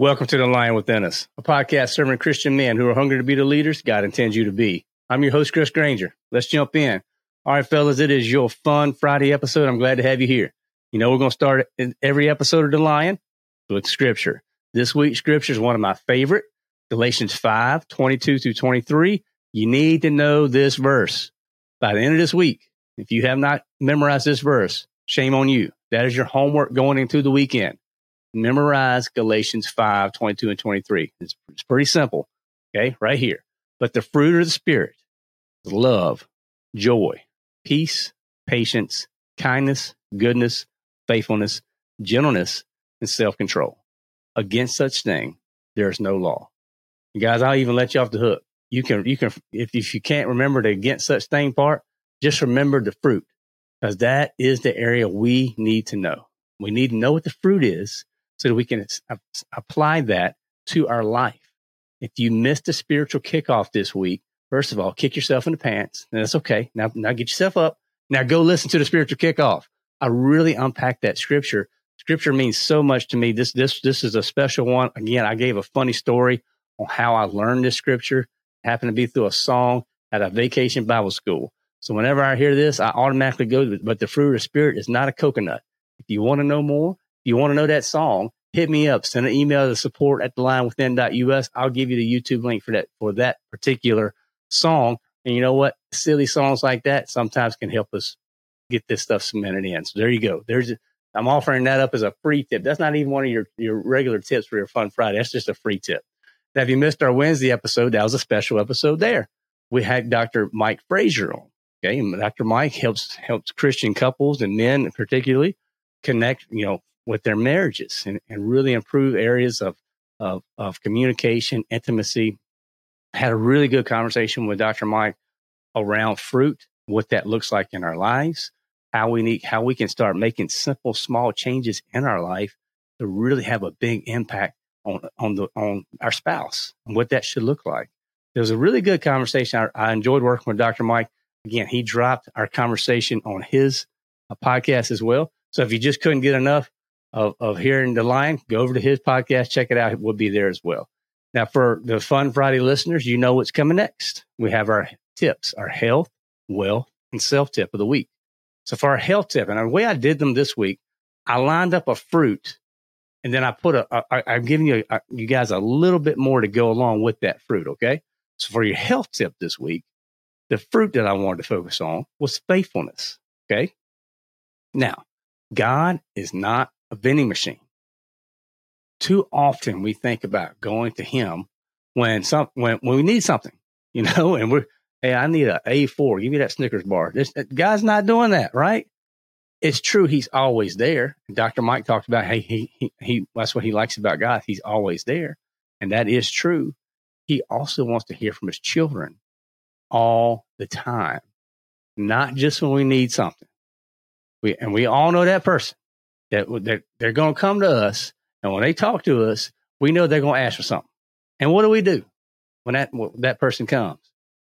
Welcome to The Lion Within Us, a podcast serving Christian men who are hungry to be the leaders God intends you to be. I'm your host, Chris Granger. Let's jump in. All right, fellas, it is your fun Friday episode. I'm glad to have you here. You know, we're going to start every episode of The Lion with scripture. This week's scripture is one of my favorite, Galatians 5, 22 through 23. You need to know this verse. By the end of this week, if you have not memorized this verse, shame on you. That is your homework going into the weekend memorize Galatians 5, 22 and 23. It's, it's pretty simple. Okay, right here. But the fruit of the Spirit is love, joy, peace, patience, kindness, goodness, faithfulness, gentleness, and self control. Against such thing, there is no law. Guys, I'll even let you off the hook. You can, you can, if, if you can't remember the against such thing part, just remember the fruit because that is the area we need to know. We need to know what the fruit is so that we can apply that to our life. If you missed a spiritual kickoff this week, first of all, kick yourself in the pants. That's okay. Now, now get yourself up. Now go listen to the spiritual kickoff. I really unpacked that scripture. Scripture means so much to me. This, this, this is a special one. Again, I gave a funny story on how I learned this scripture. It happened to be through a song at a vacation Bible school. So whenever I hear this, I automatically go, but the fruit of the spirit is not a coconut. If you want to know more, you want to know that song, hit me up. Send an email to support at the line. I'll give you the YouTube link for that for that particular song. And you know what? Silly songs like that sometimes can help us get this stuff cemented in. So there you go. There's I'm offering that up as a free tip. That's not even one of your, your regular tips for your fun Friday. That's just a free tip. Now, if you missed our Wednesday episode, that was a special episode there. We had Dr. Mike Frazier on. Okay. And Dr. Mike helps helps Christian couples and men particularly connect, you know, with their marriages and, and really improve areas of, of, of communication, intimacy. I had a really good conversation with Dr. Mike around fruit, what that looks like in our lives, how we need, how we can start making simple, small changes in our life to really have a big impact on, on the, on our spouse and what that should look like. It was a really good conversation. I, I enjoyed working with Dr. Mike. Again, he dropped our conversation on his uh, podcast as well. So if you just couldn't get enough, of, of hearing the lion, go over to his podcast, check it out. We'll be there as well. Now, for the Fun Friday listeners, you know what's coming next. We have our tips, our health, wealth, and self tip of the week. So for our health tip, and the way I did them this week, I lined up a fruit and then I put a, I'm giving you, a, you guys a little bit more to go along with that fruit. Okay. So for your health tip this week, the fruit that I wanted to focus on was faithfulness. Okay. Now, God is not a vending machine. Too often we think about going to him when some when, when we need something, you know, and we're hey, I need a A4. Give me that Snickers bar. This guy's not doing that, right? It's true he's always there. Dr. Mike talked about hey, he, he he that's what he likes about God. He's always there. And that is true. He also wants to hear from his children all the time, not just when we need something. We and we all know that person that, that they're going to come to us. And when they talk to us, we know they're going to ask for something. And what do we do when that, when that person comes?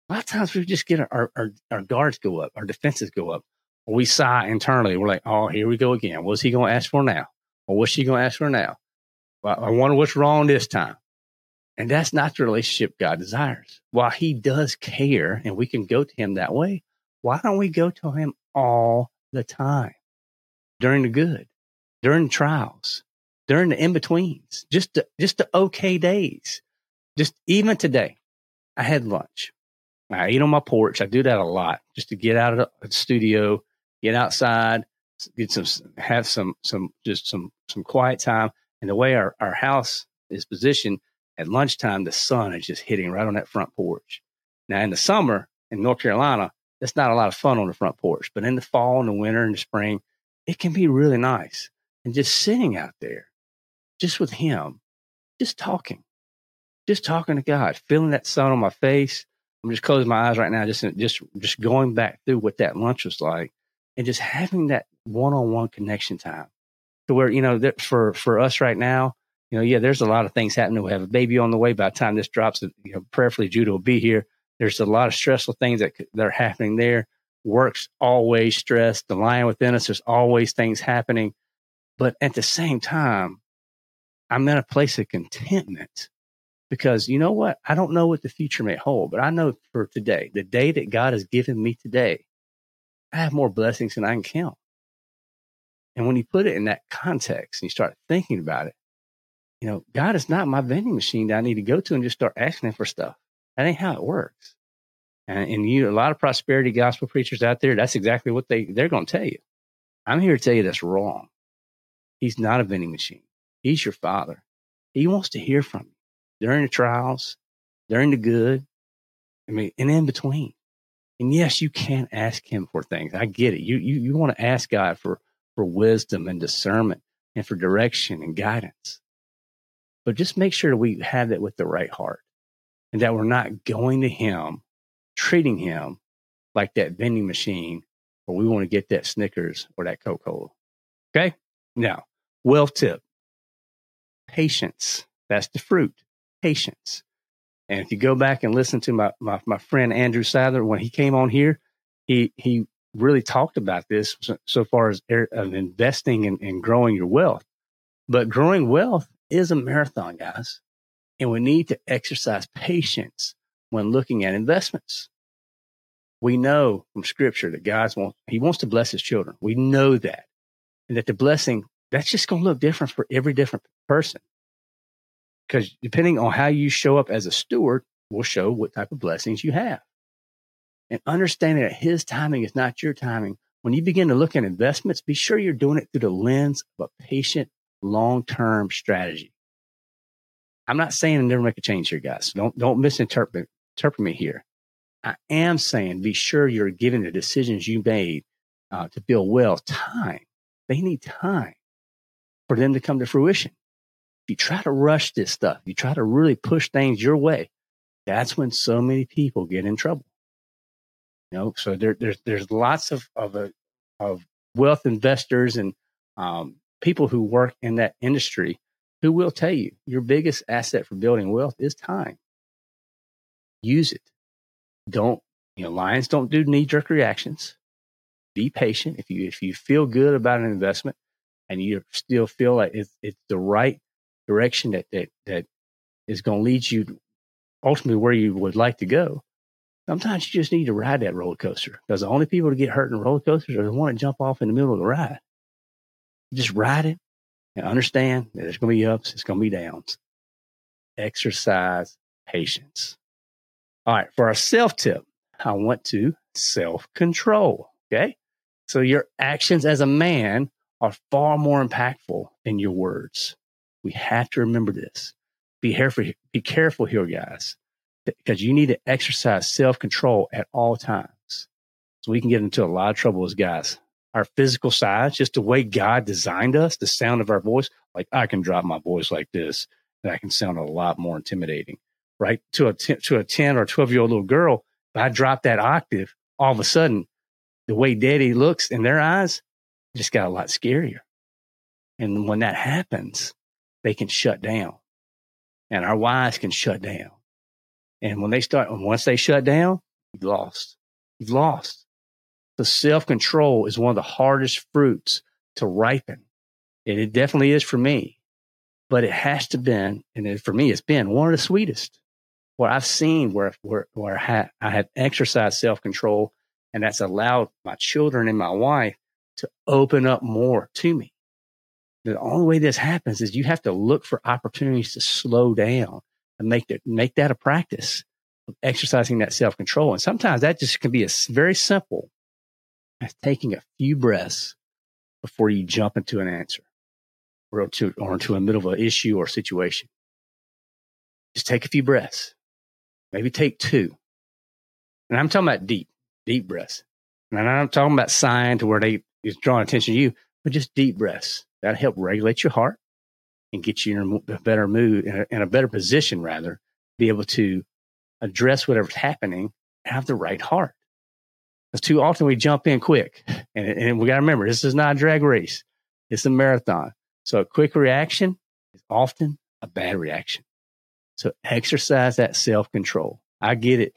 A lot of times we just get our, our, our guards go up, our defenses go up. We sigh internally. We're like, oh, here we go again. What's he going to ask for now? Or what's she going to ask for now? Well, I wonder what's wrong this time. And that's not the relationship God desires. While he does care and we can go to him that way, why don't we go to him all the time during the good? During trials, during the in betweens, just the, just the okay days. Just even today, I had lunch. I eat on my porch. I do that a lot just to get out of the studio, get outside, get some, have some, some, just some, some quiet time. And the way our, our house is positioned at lunchtime, the sun is just hitting right on that front porch. Now in the summer in North Carolina, that's not a lot of fun on the front porch, but in the fall and the winter and the spring, it can be really nice. And just sitting out there, just with him, just talking, just talking to God, feeling that sun on my face. I'm just closing my eyes right now, just just just going back through what that lunch was like, and just having that one-on-one connection time, to where you know that for for us right now, you know, yeah, there's a lot of things happening. We have a baby on the way. By the time this drops, you know, prayerfully Judah will be here. There's a lot of stressful things that that are happening there. Work's always stressed. The lion within us, there's always things happening. But at the same time, I'm in a place of contentment because you know what? I don't know what the future may hold, but I know for today, the day that God has given me today, I have more blessings than I can count. And when you put it in that context and you start thinking about it, you know, God is not my vending machine that I need to go to and just start asking him for stuff. That ain't how it works. And, and you, a lot of prosperity gospel preachers out there, that's exactly what they, they're going to tell you. I'm here to tell you that's wrong. He's not a vending machine. He's your father. He wants to hear from you during the trials, during the good, I mean, and in between. And yes, you can ask him for things. I get it. You you you want to ask God for for wisdom and discernment and for direction and guidance. But just make sure that we have that with the right heart and that we're not going to him, treating him like that vending machine where we want to get that Snickers or that Coca Cola. Okay. Now, wealth tip patience. That's the fruit patience. And if you go back and listen to my, my, my friend Andrew Sadler, when he came on here, he, he really talked about this so, so far as er, of investing and, growing your wealth. But growing wealth is a marathon, guys. And we need to exercise patience when looking at investments. We know from scripture that God's wants, he wants to bless his children. We know that. And that the blessing, that's just going to look different for every different person because depending on how you show up as a steward will show what type of blessings you have. And understanding that his timing is not your timing. When you begin to look at investments, be sure you're doing it through the lens of a patient, long-term strategy. I'm not saying to never make a change here, guys. Don't don't misinterpret interpret me here. I am saying be sure you're giving the decisions you made uh, to build wealth time. They need time for them to come to fruition If you try to rush this stuff, you try to really push things your way, that's when so many people get in trouble. You know, so there, there's there's lots of of, a, of wealth investors and um, people who work in that industry who will tell you your biggest asset for building wealth is time. Use it. Don't you know? Lions don't do knee jerk reactions. Be patient. If you if you feel good about an investment and you still feel like it's it's the right direction that that that is going to lead you ultimately where you would like to go. Sometimes you just need to ride that roller coaster because the only people to get hurt in roller coasters are the one that jump off in the middle of the ride. Just ride it and understand that there's going to be ups, it's going to be downs. Exercise patience. All right, for our self tip, I want to self control. Okay. So your actions as a man are far more impactful than your words. We have to remember this. Be careful, be careful here, guys, because you need to exercise self control at all times. So we can get into a lot of trouble as guys. Our physical size, just the way God designed us, the sound of our voice, like I can drop my voice like this and I can sound a lot more intimidating, right? To a, t- to a 10 or 12 year old little girl, if I drop that octave, all of a sudden, the way daddy looks in their eyes just got a lot scarier. And when that happens, they can shut down and our wives can shut down. And when they start, once they shut down, you've lost. You've lost. The self control is one of the hardest fruits to ripen. And it definitely is for me, but it has to been, and for me, it's been one of the sweetest where I've seen where, where, where I have exercised self control and that's allowed my children and my wife to open up more to me The only way this happens is you have to look for opportunities to slow down and make that, make that a practice of exercising that self control. And sometimes that just can be a very simple as taking a few breaths before you jump into an answer or to, or into the middle of an issue or situation. Just take a few breaths. Maybe take two. And I'm talking about deep, deep breaths. And I'm talking about sighing to where they is drawing attention to you, but just deep breaths. That'll help regulate your heart and get you in a better mood, and a, in a better position, rather, be able to address whatever's happening, have the right heart. Because too often we jump in quick. And, and we got to remember, this is not a drag race. It's a marathon. So a quick reaction is often a bad reaction. So exercise that self control. I get it.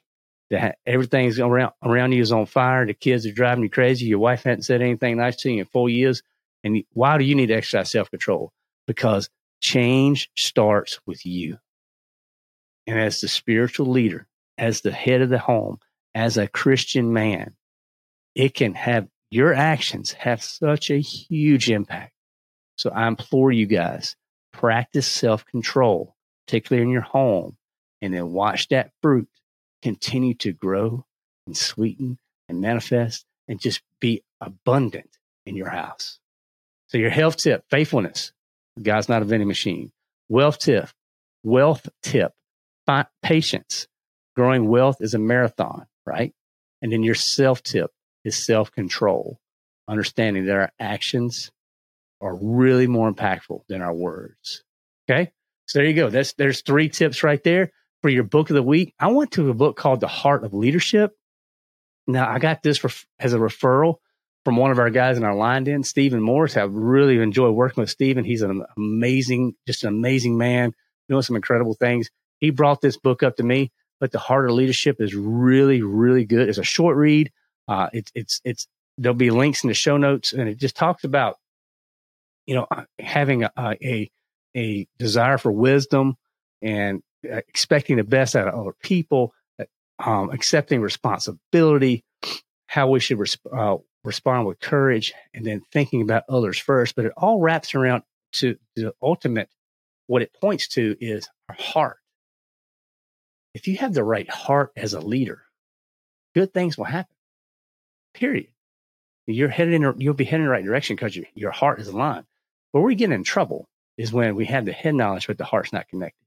That everything's around around you is on fire. The kids are driving you crazy. Your wife hasn't said anything nice to you in four years. And why do you need to exercise self control? Because change starts with you. And as the spiritual leader, as the head of the home, as a Christian man, it can have your actions have such a huge impact. So I implore you guys, practice self control, particularly in your home, and then watch that fruit continue to grow and sweeten and manifest and just be abundant in your house. So your health tip, faithfulness. God's not a vending machine. Wealth tip, wealth tip, patience. Growing wealth is a marathon, right? And then your self tip is self control, understanding that our actions are really more impactful than our words. Okay. So there you go. That's, there's three tips right there for your book of the week. I went to a book called The Heart of Leadership. Now I got this as a referral from one of our guys in our lion den, Stephen Morris. I really enjoyed working with Stephen. He's an amazing, just an amazing man, doing some incredible things. He brought this book up to me, but The Heart of Leadership is really, really good. It's a short read. Uh, it's, it's, it's, there'll be links in the show notes and it just talks about, you know, uh, having a, a, a desire for wisdom and expecting the best out of other people, uh, um, accepting responsibility, how we should uh, respond with courage, and then thinking about others first. But it all wraps around to the ultimate. What it points to is our heart. If you have the right heart as a leader, good things will happen. Period. You're headed in, you'll be heading in the right direction because your, your heart is aligned. Where we get in trouble is when we have the head knowledge, but the heart's not connected.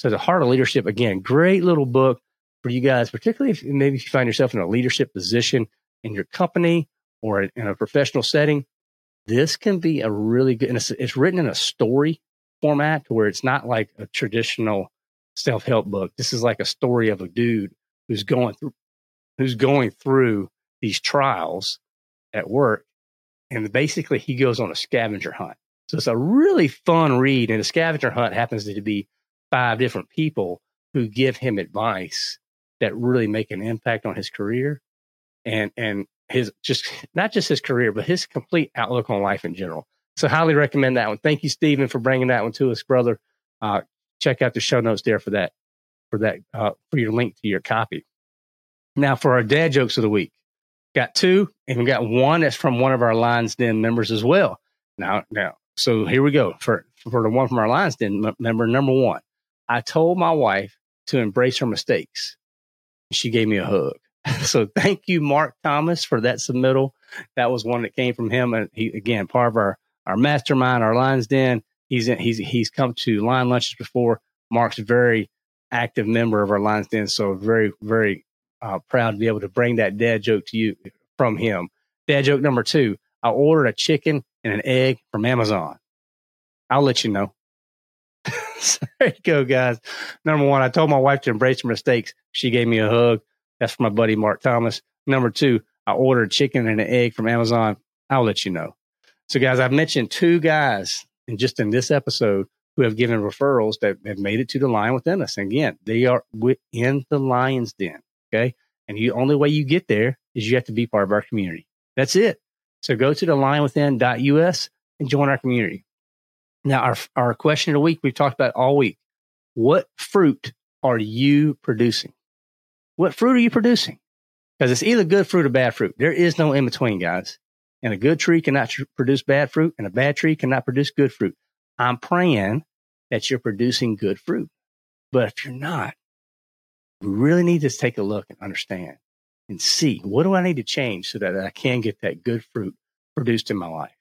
So the heart of leadership, again, great little book for you guys, particularly if maybe if you find yourself in a leadership position in your company or in a professional setting. This can be a really good, and it's, it's written in a story format where it's not like a traditional self help book. This is like a story of a dude who's going through, who's going through these trials at work. And basically he goes on a scavenger hunt. So it's a really fun read. And the scavenger hunt happens to be five different people who give him advice that really make an impact on his career and and his just not just his career but his complete outlook on life in general. So highly recommend that one. Thank you stephen for bringing that one to us brother. Uh, check out the show notes there for that for that uh, for your link to your copy. Now for our dad jokes of the week. Got two and we got one that's from one of our lions den members as well. Now now so here we go. For for the one from our lions den member number one I told my wife to embrace her mistakes. She gave me a hug. so thank you, Mark Thomas, for that submittal. That was one that came from him. And he, again, part of our, our mastermind, our Lions Den. He's in, he's, he's come to lion lunches before. Mark's a very active member of our Lions Den. So very, very uh, proud to be able to bring that dad joke to you from him. Dad joke number two. I ordered a chicken and an egg from Amazon. I'll let you know. there you go, guys. Number one, I told my wife to embrace mistakes. She gave me a hug. That's for my buddy Mark Thomas. Number two, I ordered chicken and an egg from Amazon. I'll let you know. So, guys, I've mentioned two guys and just in this episode who have given referrals that have made it to the lion within us. And again, they are within the lion's den. Okay. And the only way you get there is you have to be part of our community. That's it. So go to the lionwithin.us and join our community. Now, our, our question of the week we've talked about all week. What fruit are you producing? What fruit are you producing? Because it's either good fruit or bad fruit. There is no in between, guys. And a good tree cannot tr- produce bad fruit, and a bad tree cannot produce good fruit. I'm praying that you're producing good fruit. But if you're not, we really need to take a look and understand and see what do I need to change so that I can get that good fruit produced in my life.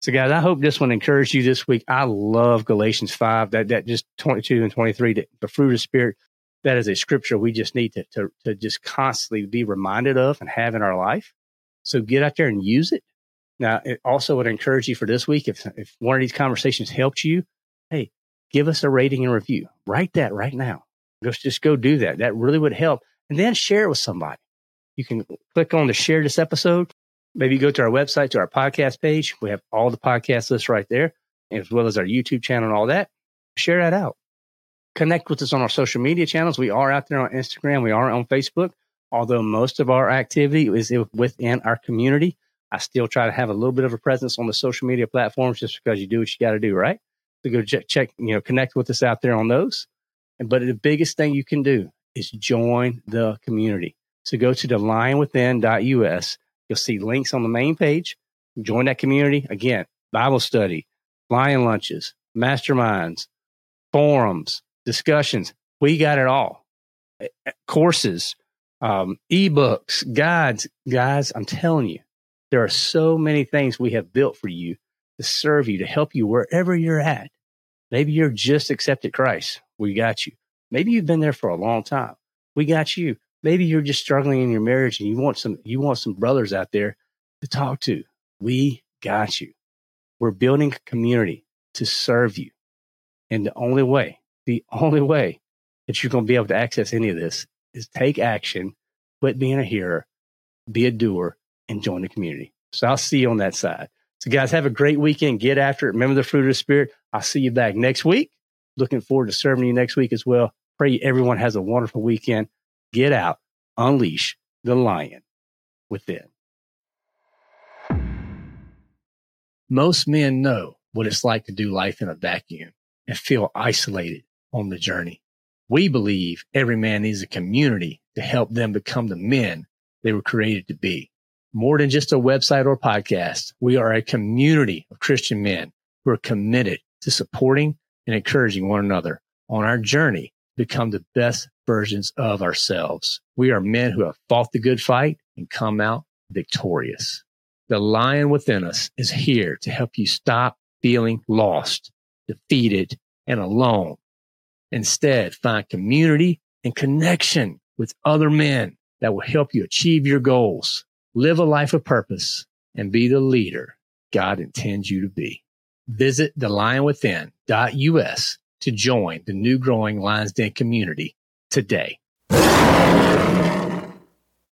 So guys, I hope this one encouraged you this week. I love Galatians 5, that, that just 22 and 23, the, the fruit of spirit. That is a scripture we just need to, to, to just constantly be reminded of and have in our life. So get out there and use it. Now, it also would encourage you for this week. If, if one of these conversations helped you, hey, give us a rating and review. Write that right now. Just, just go do that. That really would help. And then share it with somebody. You can click on the share this episode. Maybe go to our website, to our podcast page. We have all the podcast lists right there, as well as our YouTube channel and all that. Share that out. Connect with us on our social media channels. We are out there on Instagram. We are on Facebook. Although most of our activity is within our community, I still try to have a little bit of a presence on the social media platforms just because you do what you got to do, right? So go check, check, you know, connect with us out there on those. But the biggest thing you can do is join the community. So go to the lionwithin.us. You'll see links on the main page. Join that community. Again, Bible study, lion lunches, masterminds, forums, discussions. We got it all. Courses, um, ebooks, guides. Guys, I'm telling you, there are so many things we have built for you to serve you, to help you wherever you're at. Maybe you're just accepted Christ. We got you. Maybe you've been there for a long time. We got you. Maybe you're just struggling in your marriage and you want some, you want some brothers out there to talk to. We got you. We're building a community to serve you. And the only way, the only way that you're going to be able to access any of this is take action, quit being a hearer, be a doer, and join the community. So I'll see you on that side. So, guys, have a great weekend. Get after it. Remember the fruit of the Spirit. I'll see you back next week. Looking forward to serving you next week as well. Pray everyone has a wonderful weekend. Get out, unleash the lion within. Most men know what it's like to do life in a vacuum and feel isolated on the journey. We believe every man needs a community to help them become the men they were created to be more than just a website or podcast. We are a community of Christian men who are committed to supporting and encouraging one another on our journey become the best versions of ourselves. We are men who have fought the good fight and come out victorious. The lion within us is here to help you stop feeling lost, defeated, and alone. Instead, find community and connection with other men that will help you achieve your goals live a life of purpose, and be the leader God intends you to be. Visit thelionwithin.us to join the new growing Lions Den community today.